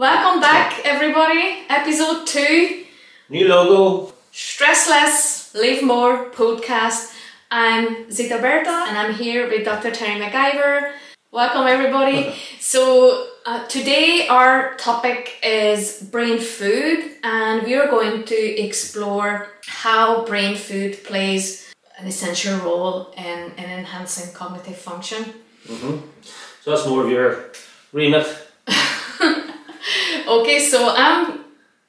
Welcome back, everybody. Episode two. New logo. Stressless, Live More podcast. I'm Zita Berta and I'm here with Dr. Terry McIver. Welcome, everybody. so, uh, today our topic is brain food, and we are going to explore how brain food plays an essential role in, in enhancing cognitive function. Mm-hmm. So, that's more of your remit. okay, so I'm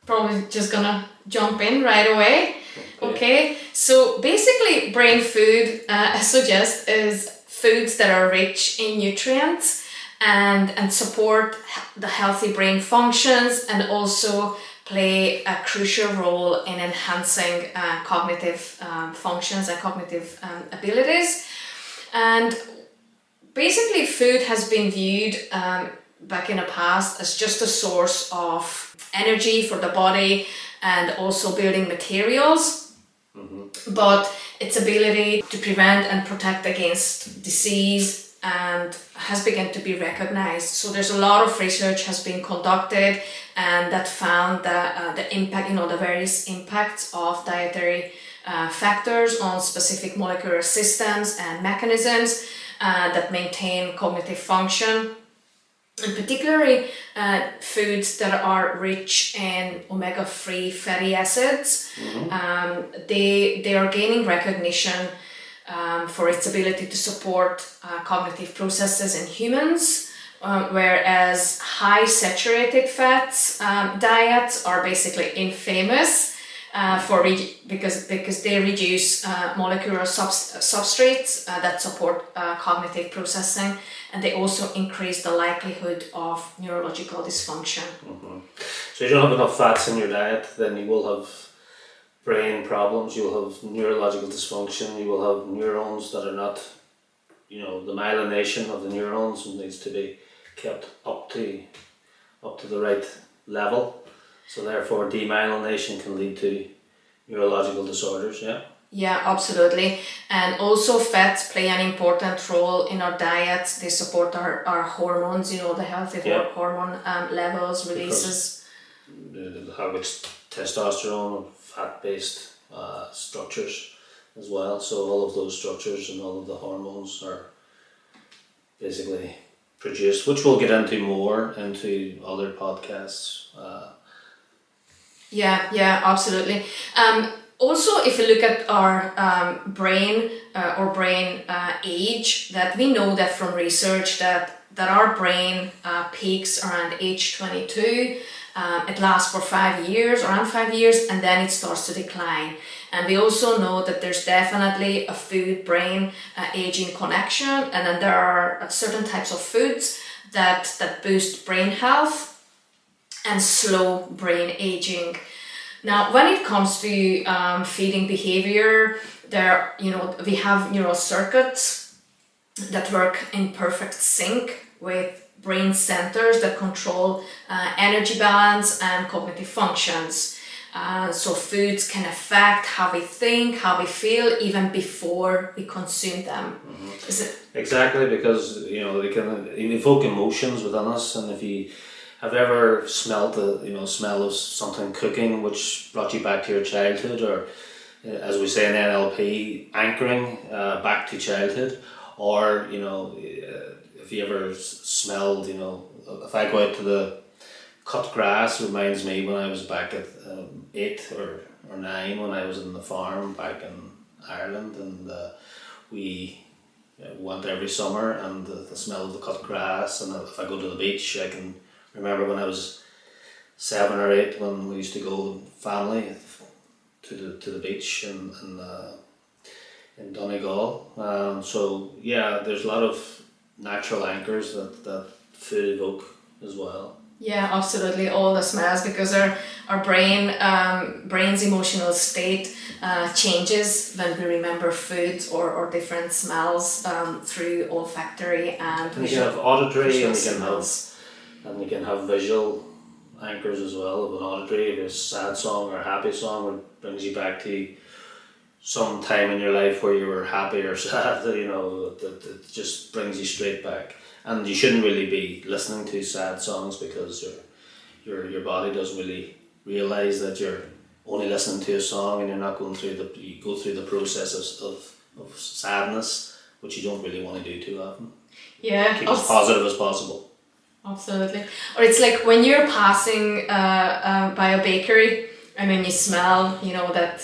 probably just gonna jump in right away. Okay, okay. so basically, brain food, uh, I suggest, is foods that are rich in nutrients and, and support the healthy brain functions and also play a crucial role in enhancing uh, cognitive um, functions and cognitive um, abilities. And basically, food has been viewed um, back in the past as just a source of energy for the body and also building materials. Mm-hmm. But its ability to prevent and protect against disease and has begun to be recognized. So there's a lot of research has been conducted and that found that uh, the impact, you know, the various impacts of dietary uh, factors on specific molecular systems and mechanisms uh, that maintain cognitive function particularly uh, foods that are rich in omega-3 fatty acids mm-hmm. um, they they are gaining recognition um, for its ability to support uh, cognitive processes in humans um, whereas high saturated fats um, diets are basically infamous uh, for because because they reduce uh, molecular substrates uh, that support uh, cognitive processing and they also increase the likelihood of neurological dysfunction. Mm-hmm. So, if you don't have enough fats in your diet, then you will have brain problems, you will have neurological dysfunction, you will have neurons that are not, you know, the myelination of the neurons needs to be kept up to up to the right level. So therefore demyelination can lead to neurological disorders, yeah. Yeah, absolutely. And also fats play an important role in our diet. They support our, our hormones, you know, the healthy yeah. hormone um, levels, releases. Because its testosterone, fat based uh, structures as well. So all of those structures and all of the hormones are basically produced, which we'll get into more into other podcasts. Uh, yeah, yeah, absolutely. Um, also, if you look at our um, brain uh, or brain uh, age, that we know that from research that that our brain uh, peaks around age 22. Um, it lasts for five years, around five years, and then it starts to decline. And we also know that there's definitely a food brain uh, aging connection, and then there are certain types of foods that, that boost brain health and slow brain aging. Now, when it comes to um, feeding behavior, there, you know, we have neural circuits that work in perfect sync with brain centers that control uh, energy balance and cognitive functions. Uh, so foods can affect how we think, how we feel, even before we consume them. Mm-hmm. exactly because you know they can evoke emotions within us, and if you have you ever smelled the you know smell of something cooking which brought you back to your childhood, or uh, as we say in NLP, anchoring uh, back to childhood, or you know uh, if you ever smelled you know if I go out to the cut grass reminds me when I was back at um, eight or, or nine when I was in the farm back in Ireland and uh, we uh, went every summer and the, the smell of the cut grass and if I go to the beach I can remember when I was seven or eight when we used to go family to the to the beach in in, uh, in Donegal. Um, so yeah, there's a lot of natural anchors that that food evoke as well. Yeah, absolutely. All the smells because our our brain um, brain's emotional state uh, changes when we remember foods or, or different smells um, through olfactory and. and you have auditory and you can have and you can have visual anchors as well of an auditory, if it's a sad song or a happy song, it brings you back to some time in your life where you were happy or sad, you know, that, that just brings you straight back. And you shouldn't really be listening to sad songs because you're your your body doesn't really realize that you're only listening to a song and you're not going through the you go through the process of of, of sadness, which you don't really want to do too often. Yeah, Keep as abs- positive as possible. Absolutely. Or it's like when you're passing uh, uh, by a bakery and then you smell, you know, that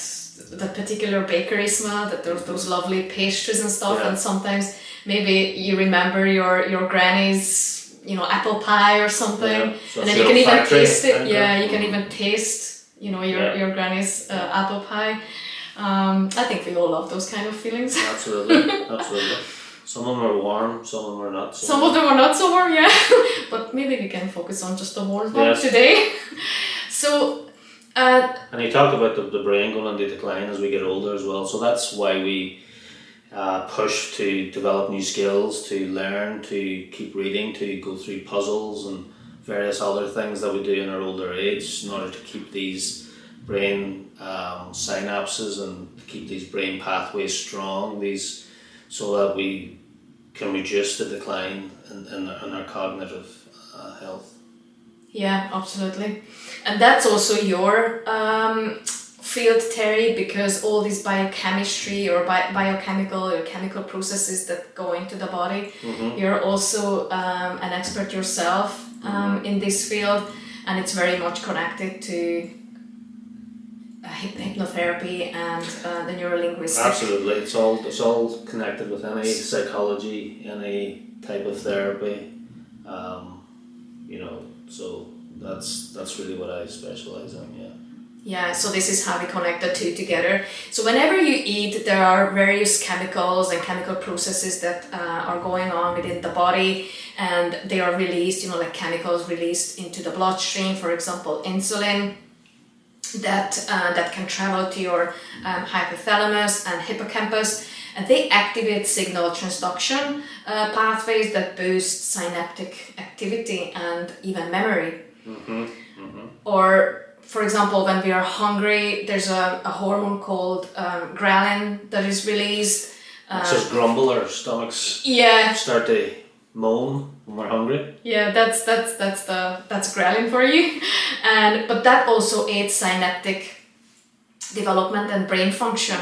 that particular bakery smell, that there's those lovely pastries and stuff, Yeah. and sometimes maybe you remember your your granny's, you know, apple pie or something, Yeah, so and then you can even taste it. Yeah, you can even taste, you know, your Yeah. your granny's uh, apple pie. Um, I think we all love those kind of feelings. Absolutely, absolutely. Some of them are warm, some of them are not. So warm. Some of them are not so warm, yeah. but maybe we can focus on just the warm one Yes. today. So, uh, And you talked about the, the brain going into decline as we get older as well. So that's why we uh, push to develop new skills, to learn, to keep reading, to go through puzzles and various other things that we do in our older age in order to keep these brain um, synapses and keep these brain pathways strong. These so that we can reduce the decline in, in, our- in our cognitive uh, health. yeah, absolutely. And that's also your um, field, Terry, because all these biochemistry or bi- biochemical or chemical processes that go into the body, you're also um, an expert yourself um, in this field, and it's very much connected to hypnotherapy and uh, the neurolinguistic. Absolutely, it's all it's all connected with any psychology, any type of therapy, um, you know. So that's that's really what I specialize in. Yeah. Yeah, so this is how we connect the two together. So whenever you eat, there are various chemicals and chemical processes that uh, are going on within the body, and they are released. You know, like chemicals released into the bloodstream. For example, insulin that uh, that can travel to your um, hypothalamus and hippocampus, and they activate signal transduction uh, pathways that boost synaptic activity and even memory. Or, for example, when we are hungry, there's a, a hormone called um, ghrelin that is released. It's just grumble our stomachs Yeah, start to moan when we're hungry. yeah, that's that's that's the that's ghrelin for you, and but that also aids synaptic development and brain function.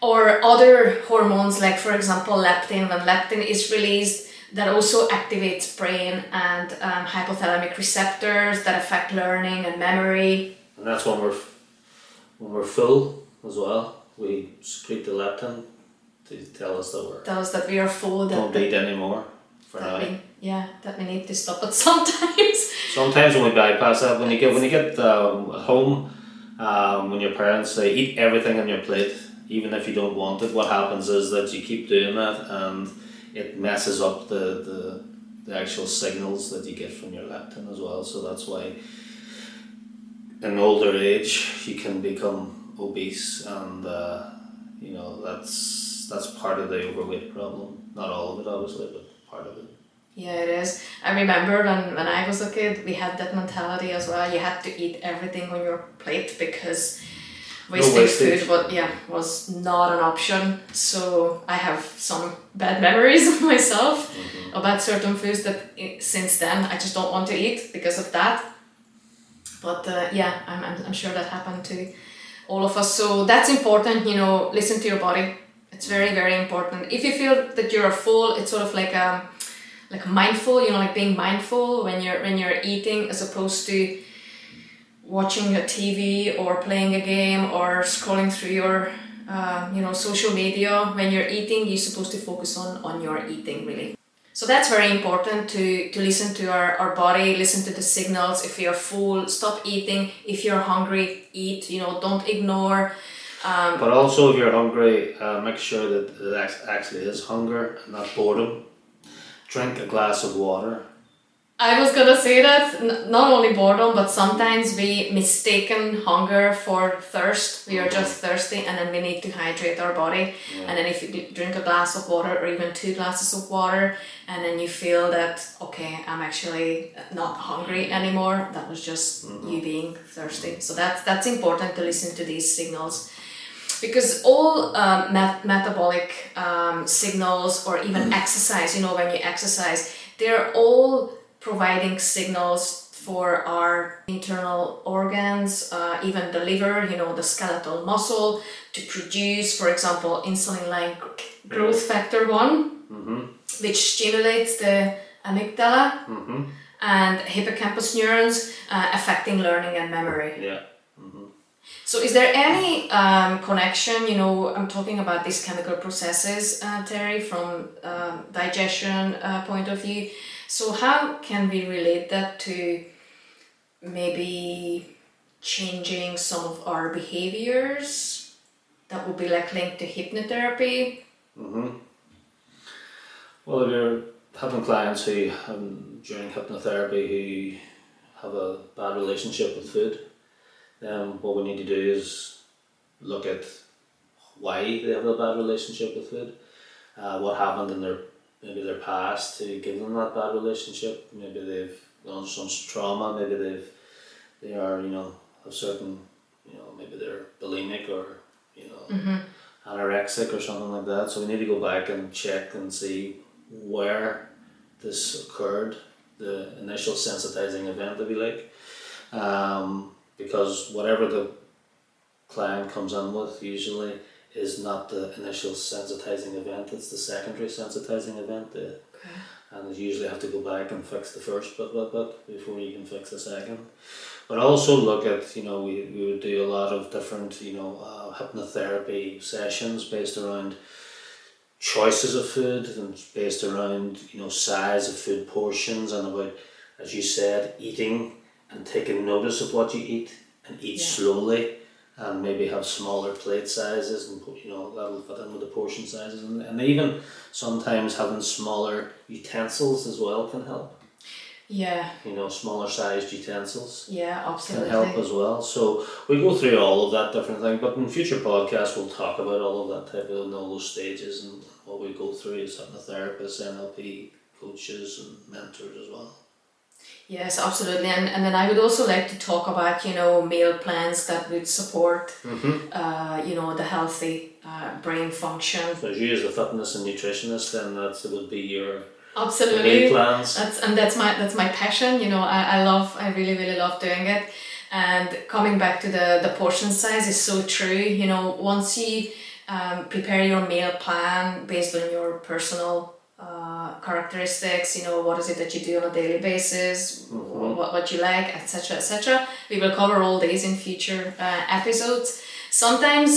Or other hormones, like for example leptin. When leptin is released, that also activates brain and um, hypothalamic receptors that affect learning and memory. And that's when we're when we're full as well. We secrete the leptin to tell us that we're Tell us that we are full. That, don't eat anymore. That we, yeah, that we need to stop it sometimes. Sometimes when we bypass that, when you get when you get um, at home, um, when your parents say eat everything on your plate, even if you don't want it, what happens is that you keep doing that and it messes up the, the, the actual signals that you get from your leptin as well. So that's why in older age you can become obese and uh, you know that's that's part of the overweight problem. Not all of it obviously, but part of it. Yeah, it is. I remember when, when I was a kid, we had that mentality as well. You had to eat everything on your plate because wasting wastage. food was, yeah, was not an option. So I have some bad memories of myself about certain foods that since then I just don't want to eat because of that. But uh, yeah, I'm, I'm, I'm sure that happened to all of us. So that's important, you know, listen to your body. It's very, very important. If you feel that you're full, it's sort of like um, like mindful, you know, like being mindful when you're when you're eating as opposed to watching a TV or playing a game or scrolling through your uh, you know social media. When you're eating, you're supposed to focus on on your eating really. So that's very important to, to listen to our, our body, listen to the signals. If you're full, stop eating. If you're hungry, eat. You know, don't ignore. Um, But also, if you're hungry, uh, make sure that it actually is hunger and not boredom. Drink a glass of water. I was gonna say that n- not only boredom, but sometimes we mistaken hunger for thirst. We are just thirsty, and then we need to hydrate our body. And then if you drink a glass of water, or even two glasses of water, and then you feel that okay, I'm actually not hungry anymore. That was just you being thirsty. So that's that's important to listen to these signals because all um, met- metabolic um, signals or even exercise you know when you exercise they're all providing signals for our internal organs, uh, even the liver, you know, the skeletal muscle to produce, for example, insulin like growth factor one, Mm-hmm. which stimulates the amygdala Mm-hmm. and hippocampus neurons, uh, affecting learning and memory. Yeah. So, is there any um, connection? You know, I'm talking about these chemical processes, uh, Terry, from um, digestion uh, point of view. So, how can we relate that to maybe changing some of our behaviors that would be like linked to hypnotherapy? Mm-hmm. Well, if you're having clients who um, during hypnotherapy who have a bad relationship with food, then what we need to do is look at why they have a bad relationship with food, uh, what happened in their maybe their past to give them that bad relationship. Maybe they've gone some trauma. Maybe they've they are you know a certain you know maybe they're bulimic or you know anorexic or something like that. So we need to go back and check and see where this occurred, the initial sensitizing event, if you like. Um, because whatever the client comes in with usually is not the initial sensitizing event, it's the secondary sensitizing event. The, and you usually have to go back and fix the first bit, bit, bit before you can fix the second. But also look at, you know, we, we would do a lot of different, you know, uh, hypnotherapy sessions based around choices of food and based around, you know, size of food portions and about, as you said, eating and taking notice of what you eat and eat Yeah. slowly and maybe have smaller plate sizes and you know that'll fit in with the portion sizes. And, and even sometimes having smaller utensils as well can help. Yeah, you know smaller sized utensils yeah, absolutely. can help as well. So we go through all of that different thing but in future podcasts we'll talk about all of that type of and all those stages and what we go through as hypnotherapists NLP coaches and mentors as well Yes, absolutely. And, and then I would also like to talk about, you know, meal plans that would support, mm-hmm. uh, you know, the healthy uh, brain function. so as you as a fitness and nutritionist then that would be your meal Absolutely. plans That's and that's my that's my passion. You know, I, I love I really really love doing it. And coming back to the the portion size is so true. You know, once you um, prepare your meal plan based on your personal uh, characteristics, you know, what is it that you do on a daily basis, Mhm. what, what you like, etc., etc. We will cover all these in future uh, episodes. Sometimes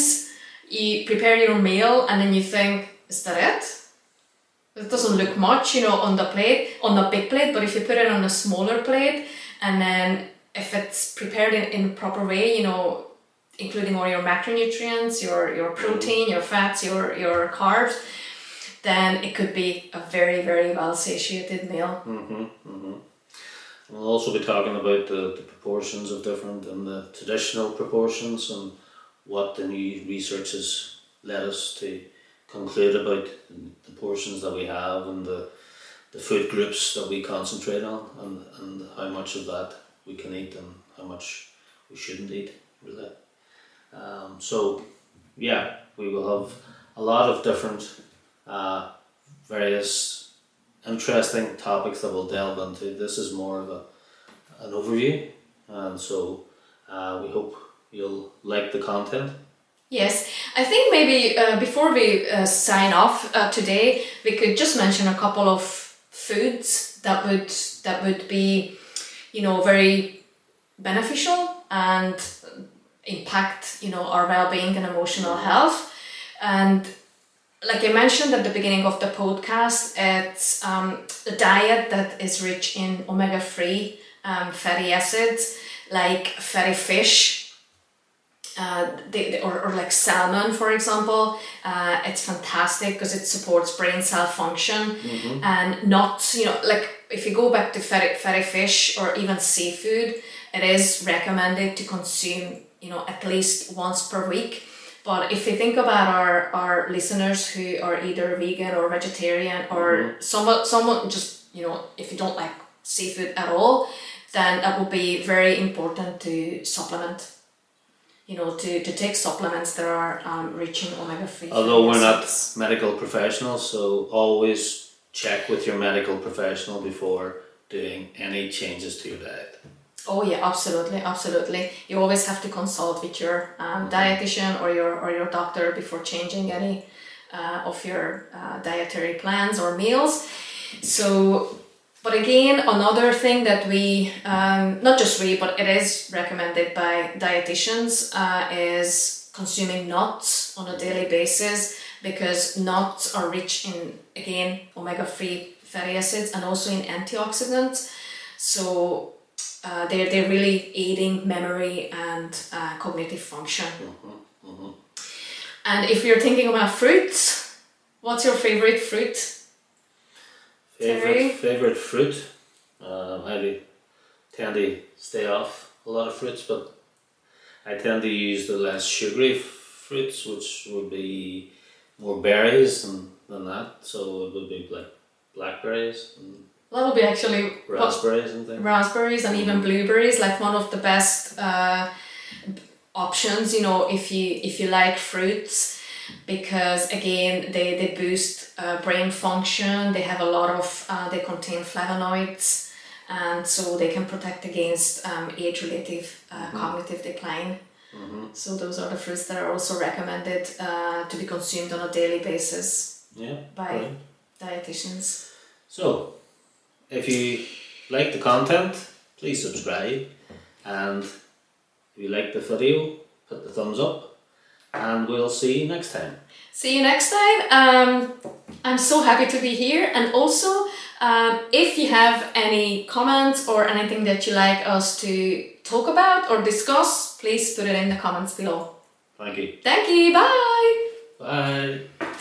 you prepare your meal and then you think, is that it? It doesn't look much, you know, on the plate, on the big plate, but if you put it on a smaller plate and then if it's prepared in, in the proper way, you know, including all your macronutrients, your, your protein, your fats, your, your carbs, then it could be a very, very well satiated meal. Mm-hmm, mm-hmm. We'll also be talking about the, the proportions of different and the traditional proportions and what the new research has led us to conclude about the portions that we have and the, the food groups that we concentrate on and, and how much of that we can eat and how much we shouldn't eat, really. Um, so, yeah, we will have a lot of different uh, various interesting topics that we'll delve into. This is more of a, an overview, and so uh, we hope you'll like the content. Yes, I think maybe uh, before we uh, sign off uh, today, we could just mention a couple of foods that would that would be, you know, very beneficial and impact you know our well-being and emotional health. And like I mentioned at the beginning of the podcast, it's um, a diet that is rich in omega three um, fatty acids, like fatty fish uh, they, or, or like salmon, for example, uh, it's fantastic because it supports brain cell function. And not, you know, like if you go back to fatty, fatty fish or even seafood, it is recommended to consume, you know, at least once per week. But if you think about our, our listeners who are either vegan or vegetarian or someone, someone just, you know, if you don't like seafood at all, then that would be very important to supplement you know, to, to take supplements that are um, rich in omega 3. Although we're not medical professionals, so always check with your medical professional before doing any changes to your diet. Oh yeah, absolutely, absolutely. You always have to consult with your um, dietitian or your or your doctor before changing any uh, of your uh, dietary plans or meals. So, but again, another thing that we um, not just we, but it is recommended by dietitians uh, is consuming nuts on a daily basis because nuts are rich in again omega three fatty acids and also in antioxidants. So uh, they're, they're really aiding memory and uh, cognitive function. And if you're thinking about fruits, what's your favorite fruit? Terry? Favorite favorite fruit. Um, I tend to stay off a lot of fruits, but I tend to use the less sugary fruits, which would be more berries than, than that. So it would be like blackberries and That would be actually raspberries and things. raspberries and even blueberries, like one of the best uh, options. You know, if you if you like fruits, because again they they boost uh, brain function. They have a lot of uh, they contain flavonoids, and so they can protect against um, age related uh, cognitive decline. So those are the fruits that are also recommended uh, to be consumed on a daily basis Yeah. by brilliant. dietitians. So, if you like the content, please subscribe, and if you like the video, put the thumbs up, and we'll see you next time. See you next time. Um, I'm so happy to be here, and also um, if you have any comments or anything that you like us to talk about or discuss, please put it in the comments below. Thank you. Thank you. Bye. Bye.